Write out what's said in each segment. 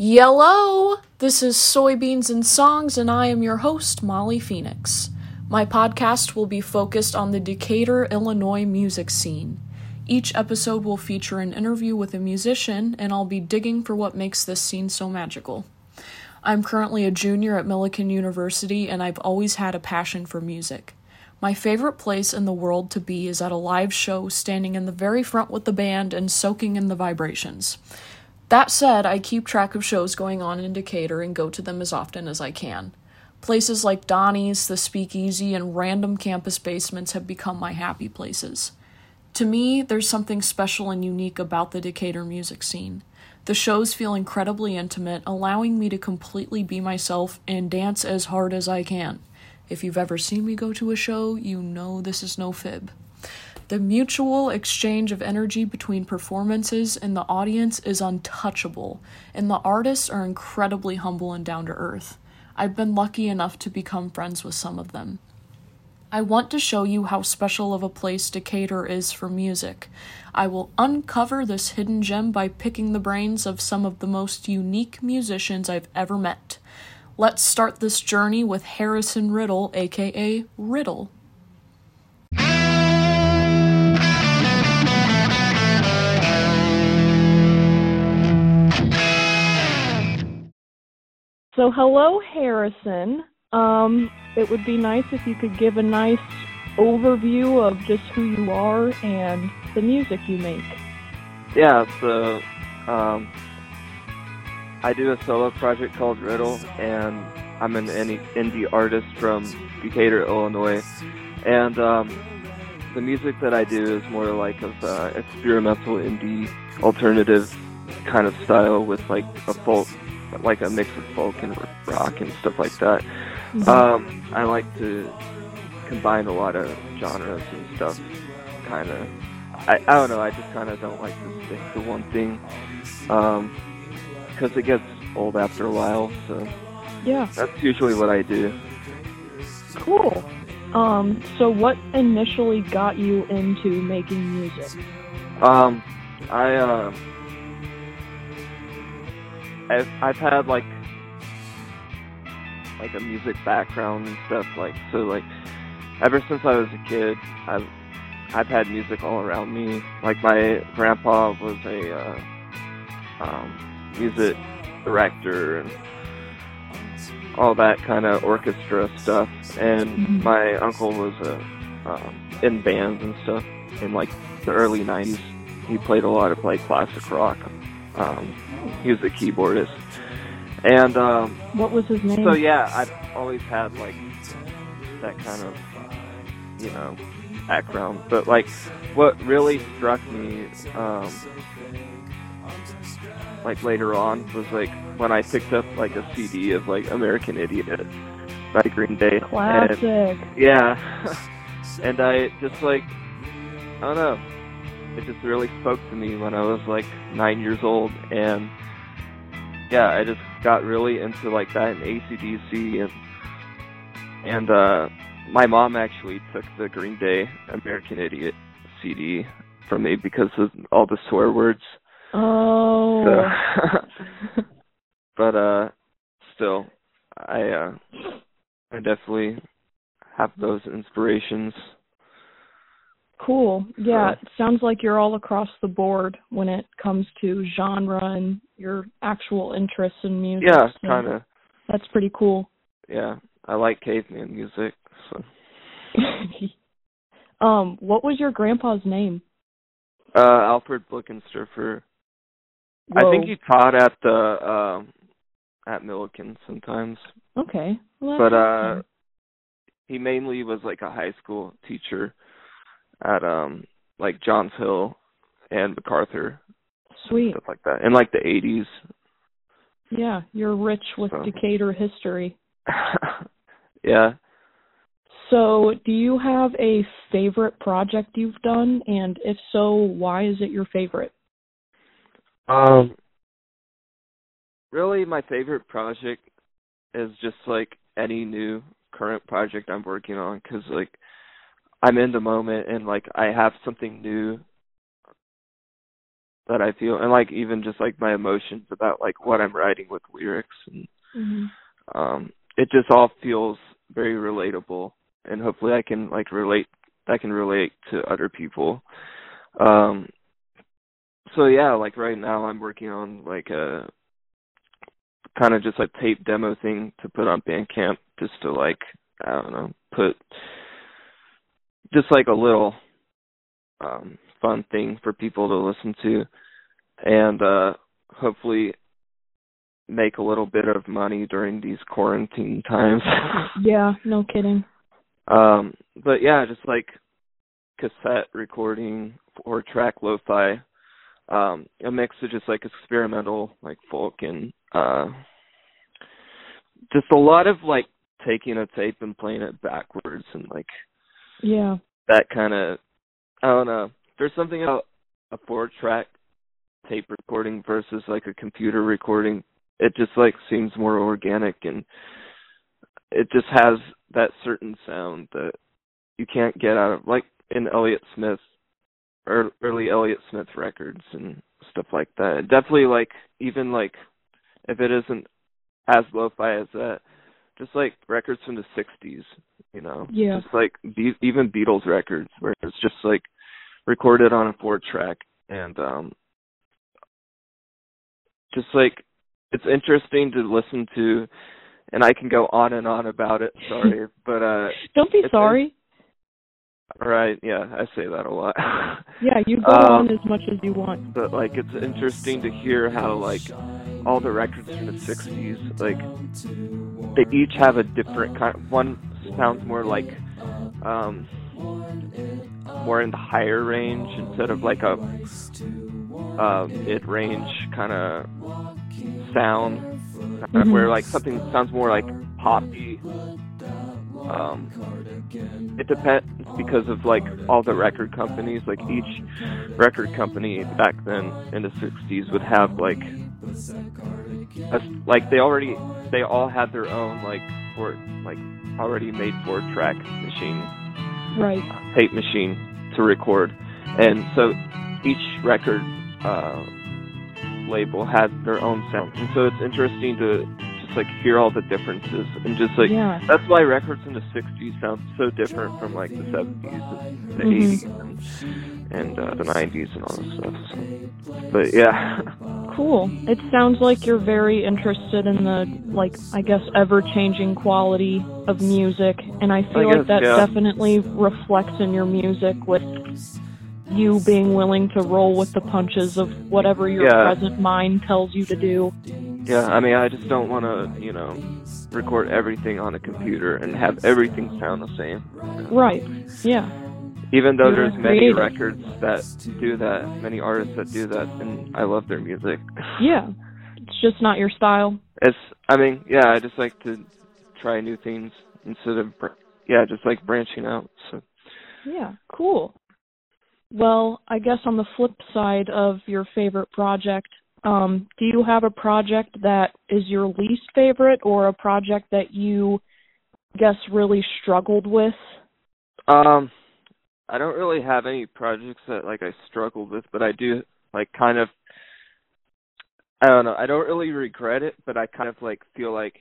Yellow! This is Soybeans and Songs, and I am your host, Molly Phoenix. My podcast will be focused on the Decatur, Illinois music scene. Each episode will feature an interview with a musician, and I'll be digging for what makes this scene so magical. I'm currently a junior at Millikin University, and I've always had a passion for music. My favorite place in the world to be is at a live show, standing in the very front with the band and soaking in the vibrations. That said, I keep track of shows going on in Decatur and go to them as often as I can. Places like Donnie's, the Speakeasy, and random campus basements have become my happy places. To me, there's something special and unique about the Decatur music scene. The shows feel incredibly intimate, allowing me to completely be myself and dance as hard as I can. If you've ever seen me go to a show, you know this is no fib. The mutual exchange of energy between performances and the audience is untouchable, and the artists are incredibly humble and down to earth. I've been lucky enough to become friends with some of them. I want to show you how special of a place Decatur is for music. I will uncover this hidden gem by picking the brains of some of the most unique musicians I've ever met. Let's start this journey with Harrison Riddle, aka Riddle. So, hello, Harrison. Um, it would be nice if you could give a nice overview of just who you are and the music you make. Yeah, so um, I do a solo project called Riddle, and I'm an indie artist from Decatur, Illinois. And um, the music that I do is more like of uh, experimental indie alternative kind of style with like a folk like a mix of folk and rock and stuff like that. Mm-hmm. Um, I like to combine a lot of genres and stuff. Kind of, I, I don't know. I just kind of don't like to stick to one thing because um, it gets old after a while. So yeah, that's usually what I do. Cool. Um, so what initially got you into making music? Um, I uh I've I've had like like a music background and stuff like so like ever since I was a kid I've I've had music all around me. Like my grandpa was a uh, um, music director and all that kind of orchestra stuff, and mm-hmm. my uncle was a um, in bands and stuff in like the early '90s. He played a lot of like classic rock. Um, he was a keyboardist. And um what was his name? So yeah, I've always had like that kind of you know background. But like what really struck me um like later on was like when I picked up like a CD of like American Idiot by Green Day. Classic. And, yeah. and I just like I don't know. It just really spoke to me when I was like nine years old and yeah, I just got really into like that in ACDC and and uh my mom actually took the Green Day American Idiot CD from me because of all the swear words. Oh. So, but uh still I uh I definitely have those inspirations. Cool. Yeah, it sounds like you're all across the board when it comes to genre and your actual interests in music. Yeah, so kind of. That's pretty cool. Yeah, I like caveman music. So. um, what was your grandpa's name? Uh, Alfred Blickensterfer. I think he taught at the um at Millikin sometimes. Okay. Well, but uh he mainly was like a high school teacher at um like Johns Hill and MacArthur. Sweet. Stuff like that. In like the eighties. Yeah, you're rich with so. Decatur history. yeah. So, do you have a favorite project you've done and if so, why is it your favorite? Um really my favorite project is just like any new current project I'm working on cuz like I'm in the moment and like I have something new that I feel and like even just like my emotions about like what I'm writing with lyrics and Mm-hmm. um it just all feels very relatable and hopefully I can like relate I can relate to other people. Um so yeah, like right now I'm working on like a kind of just like tape demo thing to put on Bandcamp just to like I don't know, put just like a little um fun thing for people to listen to and uh hopefully make a little bit of money during these quarantine times. Yeah, no kidding. um but yeah, just like cassette recording or track lo-fi um a mix of just like experimental like folk and uh just a lot of like taking a tape and playing it backwards and like Yeah. that kind of I don't know. There's something about a four track tape recording versus like a computer recording. It just like seems more organic and it just has that certain sound that you can't get out of like in Elliott Smith early Elliott Smith records and stuff like that. Definitely like even like if it isn't as lo-fi as that, just like records from the '60s, you know, Yeah. just like be- even Beatles records where it's just like recorded on a four track and um just like it's interesting to listen to and I can go on and on about it, sorry, but uh Don't be sorry. right, yeah, I say that a lot. Yeah, you go Um, on as much as you want. but like it's interesting to hear how like all the records from the 60s like they each have a different kind one sounds more like um more in the higher range instead of like a uh mid-range kind of sound Mhm. where like something sounds more like poppy um it depends because of like all the record companies like each record company back then in the 60s would have like like they already they all had their own like four like already made four track machine. Right. tape machine to record. And so each record uh label had their own sound. And so it's interesting to like hear all the differences and just like yeah. that's why records in the 60s sound so different from like the 70s and the Mhm. 80s and, and uh, the 90s and all this stuff. So. But yeah, Cool. It sounds like you're very interested in the like I guess ever changing quality of music and I feel I like guess, that yeah. definitely reflects in your music with you being willing to roll with the punches of whatever your Yeah. present mind tells you to do. Yeah. I mean, I just don't want to, you know, record everything on a computer and have everything sound the same. Right. Yeah. Even though You're there's many records that do that, many artists that do that, and I love their music. Yeah. It's just not your style. It's, I mean, yeah, I just like to try new things instead of, yeah, just like branching out. So. Yeah, cool. Well, I guess on the flip side of your favorite project, um, do you have a project that is your least favorite or a project that you I guess really struggled with? Um, I don't really have any projects that like I struggled with, but I do like kind of. I don't know. I don't really regret it, but I kind of like feel like,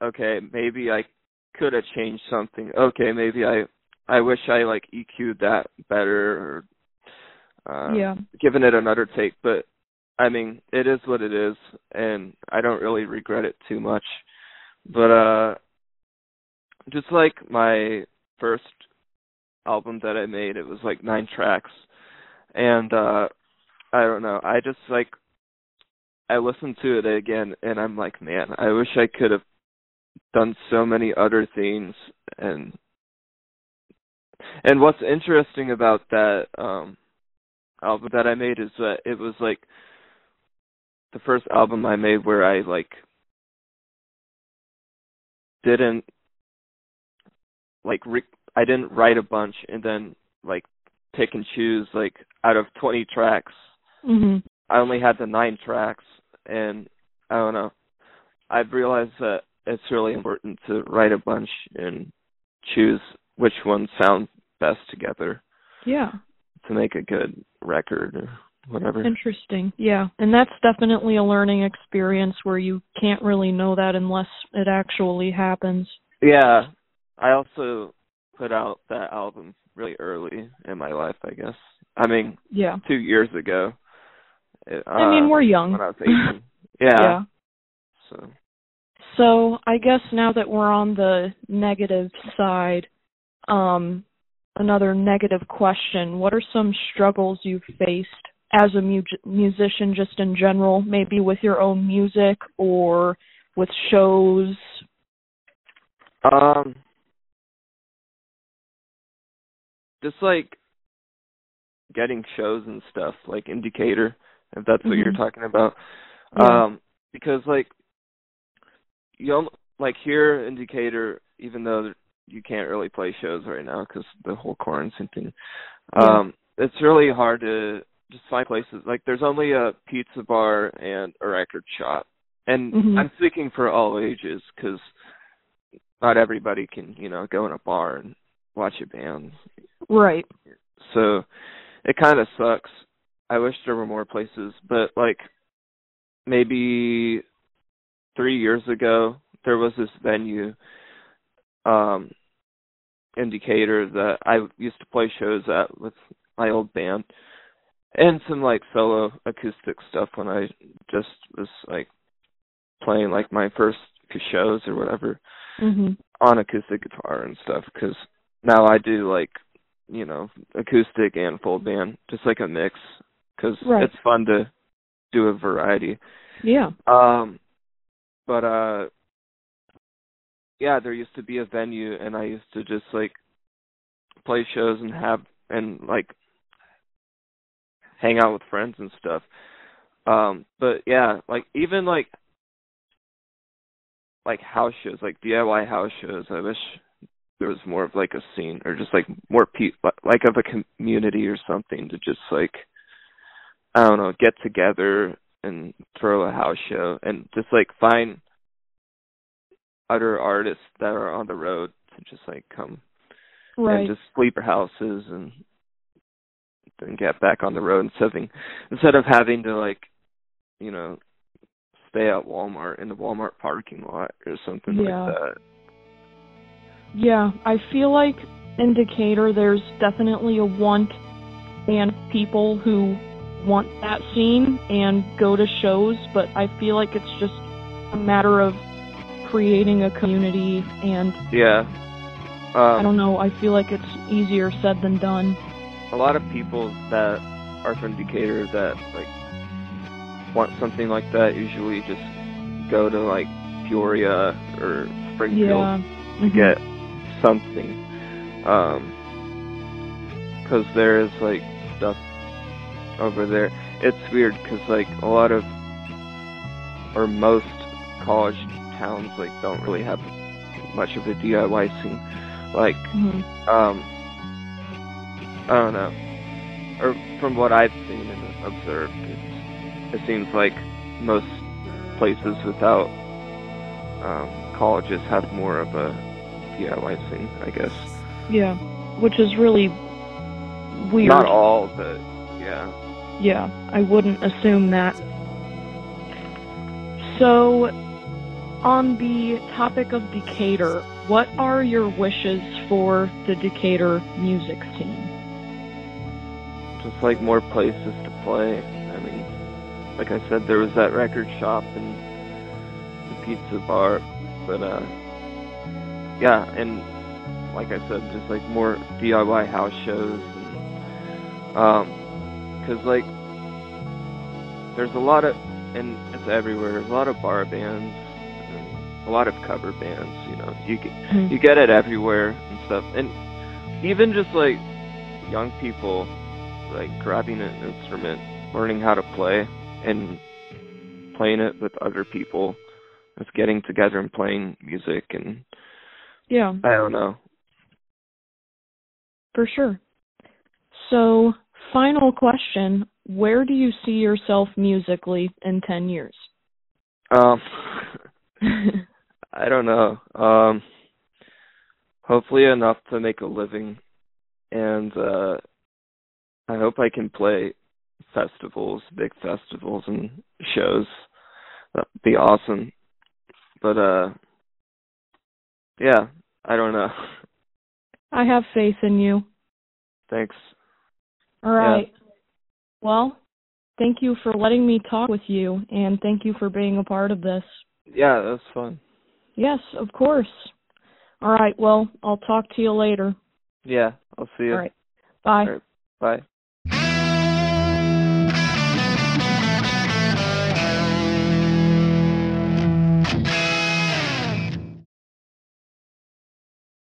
okay, maybe I could have changed something. Okay, maybe I, I wish I like EQ'd that better or, uh, yeah. given it another take. But I mean, it is what it is, and I don't really regret it too much. But uh, just like my first album that I made. It was like nine tracks. And uh I don't know. I just like I listened to it again and I'm like, man, I wish I could have done so many other things and and what's interesting about that um album that I made is that it was like the first album I made where I like didn't like re- I didn't write a bunch and then like pick and choose like out of 20 tracks. Mhm. I only had the 9 tracks and I don't know. I've realized that it's really important to write a bunch and choose which ones sound best together Yeah. to make a good record. Whatever. Interesting. Yeah. And that's definitely a learning experience where you can't really know that unless it actually happens. Yeah. I also put out that album really early in my life, I guess. I mean, Yeah. 2 years ago. Uh, I mean, we're young. when I was 18. yeah. yeah. So, So I guess now that we're on the negative side, um, another negative question: What are some struggles you've faced as a mu- musician, just in general, maybe with your own music or with shows? um just like getting shows and stuff, like in Decatur, if that's what you're Mhm. talking about. Yeah. Um because like you like here in Decatur even though you can't really play shows right now cuz the whole quarantine thing. Yeah. Um it's really hard to just find places like there's only a pizza bar and a record shop. And Mhm. I'm speaking for all ages cuz not everybody can, you know, go in a bar and watch a band. Right. So it kind of sucks. I wish there were more places, but like maybe 3 years ago there was this venue um in Decatur that I used to play shows at with my old band and some like solo acoustic stuff when I just was like playing like my first shows or whatever Mhm. on acoustic guitar and stuff because now I do like you know acoustic and full band, just like a mix because Right. it's fun to do a variety. Yeah. Um, but uh, yeah, there used to be a venue, and I used to just like play shows and have and like hang out with friends and stuff. Um, but yeah, like even like like house shows, like DIY house shows. I wish there was more of like a scene or just like more pe like of a community or something to just like I don't know, get together and throw a house show and just like find other artists that are on the road to just like come Right. and just sleeper houses and then get back on the road instead of instead of having to like you know stay at Walmart in the Walmart parking lot or something Yeah. like that. Yeah, I feel like in Decatur there's definitely a want and people who want that scene and go to shows, but I feel like it's just a matter of creating a community and Yeah. Um I don't know, I feel like it's easier said than done. A lot of people that are from Decatur that like want something like that usually just go to like Peoria or Springfield Yeah. to Mhm. get something. Um, cause there is like stuff over there. It's weird cause like a lot of or most college towns like don't really have much of a DIY scene. Like Mhm. um I don't know. Or from what I've seen and observed, it, it seems like most places without um colleges have more of a DIY scene, I guess. Yeah. Which is really weird. Not all, but yeah. Yeah, I wouldn't assume that. So, on the topic of Decatur, what are your wishes for the Decatur music scene? Just like more places to play. I mean, like I said, there was that record shop and the pizza bar, but uh, yeah, and like I said, just like more DIY house shows, and um, cause like there's a lot of, and it's everywhere. There's a lot of bar bands, a lot of cover bands. You know, you get you get it everywhere and stuff, and even just like young people like grabbing an instrument, learning how to play, and playing it with other people. Just getting together and playing music, and Yeah, I don't know. for sure. So, final question Where do you see yourself musically in 10 years? Um, I don't know. Um, hopefully enough to make a living, and uh, I hope I can play festivals, big festivals and shows. That'd be awesome. But uh yeah, I don't know. I have faith in you. Thanks. All right. Yeah. Well, thank you for letting me talk with you and thank you for being a part of this. Yeah, that was fun. Yes, of course. All right. Well, I'll talk to you later. Yeah, I'll see you. All right. Bye. All right. Bye.